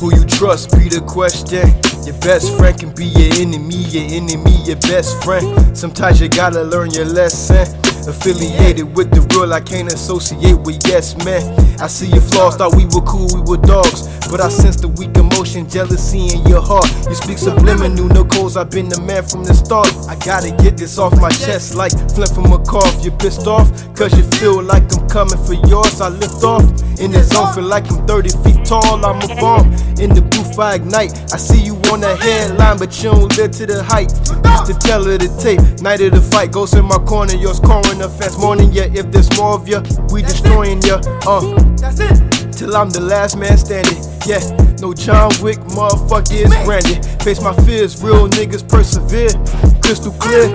Who you trust be the question. Your best friend can be your enemy, your enemy, your best friend. Sometimes you gotta learn your lesson. Affiliated with the real, I can't associate with yes men. I see your flaws, thought we were cool, we were dogs. But I sense the weak emotion, jealousy in your heart. You speak subliminal, no codes, I've been the man from the start. I gotta get this off my chest like Flint from a cough. You pissed off, cause you feel like I'm coming for yours. I lift off in the zone, feel like I'm 30 feet tall. I'm a bomb in the booth, I ignite. I see you on the headline, but you don't live to the height. Used to tell her the tape, night of the fight, goes in my corner, yours corner fast morning. Yeah, if there's more of ya, we destroying ya. Uh, That's it. Till I'm the last man standing. Yeah, no John Wick, motherfucker is branded. Face my fears, real niggas persevere. Crystal clear,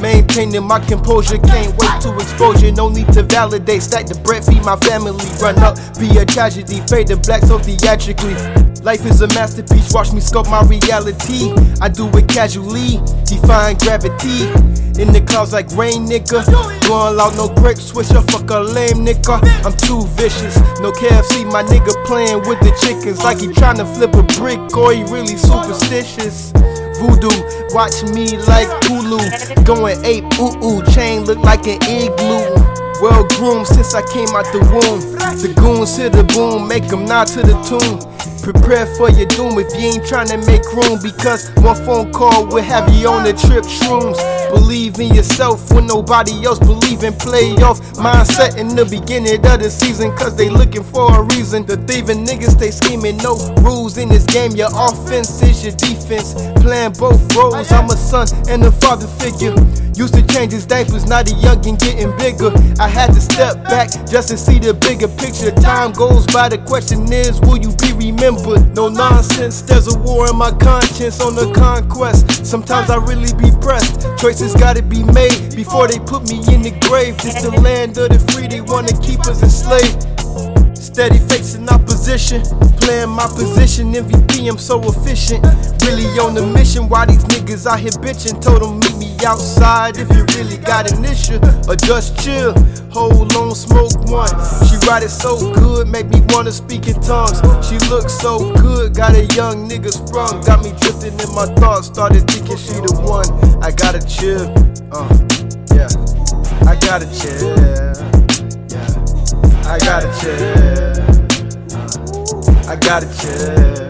maintaining my composure. Can't wait to exposure. No need to validate. Stack the bread, feed my family. Run up, be a tragedy. Fade the black so theatrically. Life is a masterpiece, watch me sculpt my reality. I do it casually, defying gravity. In the clouds like rain, nigga. Going loud, no break, switcher, fuck a lame nigga. I'm too vicious. No KFC, my nigga playing with the chickens like he tryna flip a brick or he really superstitious. Voodoo, watch me like Hulu. Going ape, ooh ooh, chain look like an igloo. Well groomed since I came out the womb. The goons hit the boom, make them nod to the tune. Prepare for your doom if you ain't tryna make room. Because one phone call will have you on the trip shrooms. Believe in yourself when nobody else believe in playoff mindset in the beginning of the season. Cause they looking for a reason. The thieving niggas stay scheming. No rules in this game. Your offense is your defense. Playing both roles. I'm a son and a father figure. Used to change his diapers, now the youngin' getting bigger. I had to step back just to see the bigger picture. Time goes by, the question is, will you be remembered? No nonsense, there's a war in my conscience on the conquest. Sometimes I really be pressed. Choices gotta be made before they put me in the grave. This the land of the free, they wanna keep us enslaved. Steady facing opposition, playing my position. MVP, I'm so efficient. Really on the mission. Why these niggas out here bitching? Told them meet me outside if you really got an issue. Or just chill, hold on, smoke one. She ride it so good, make me wanna speak in tongues. She looks so good, got a young nigga sprung. Got me drifting in my thoughts, started thinking she the one. I gotta chill, uh, yeah. I gotta chill, yeah. I gotta chill. uh, I gotta chill.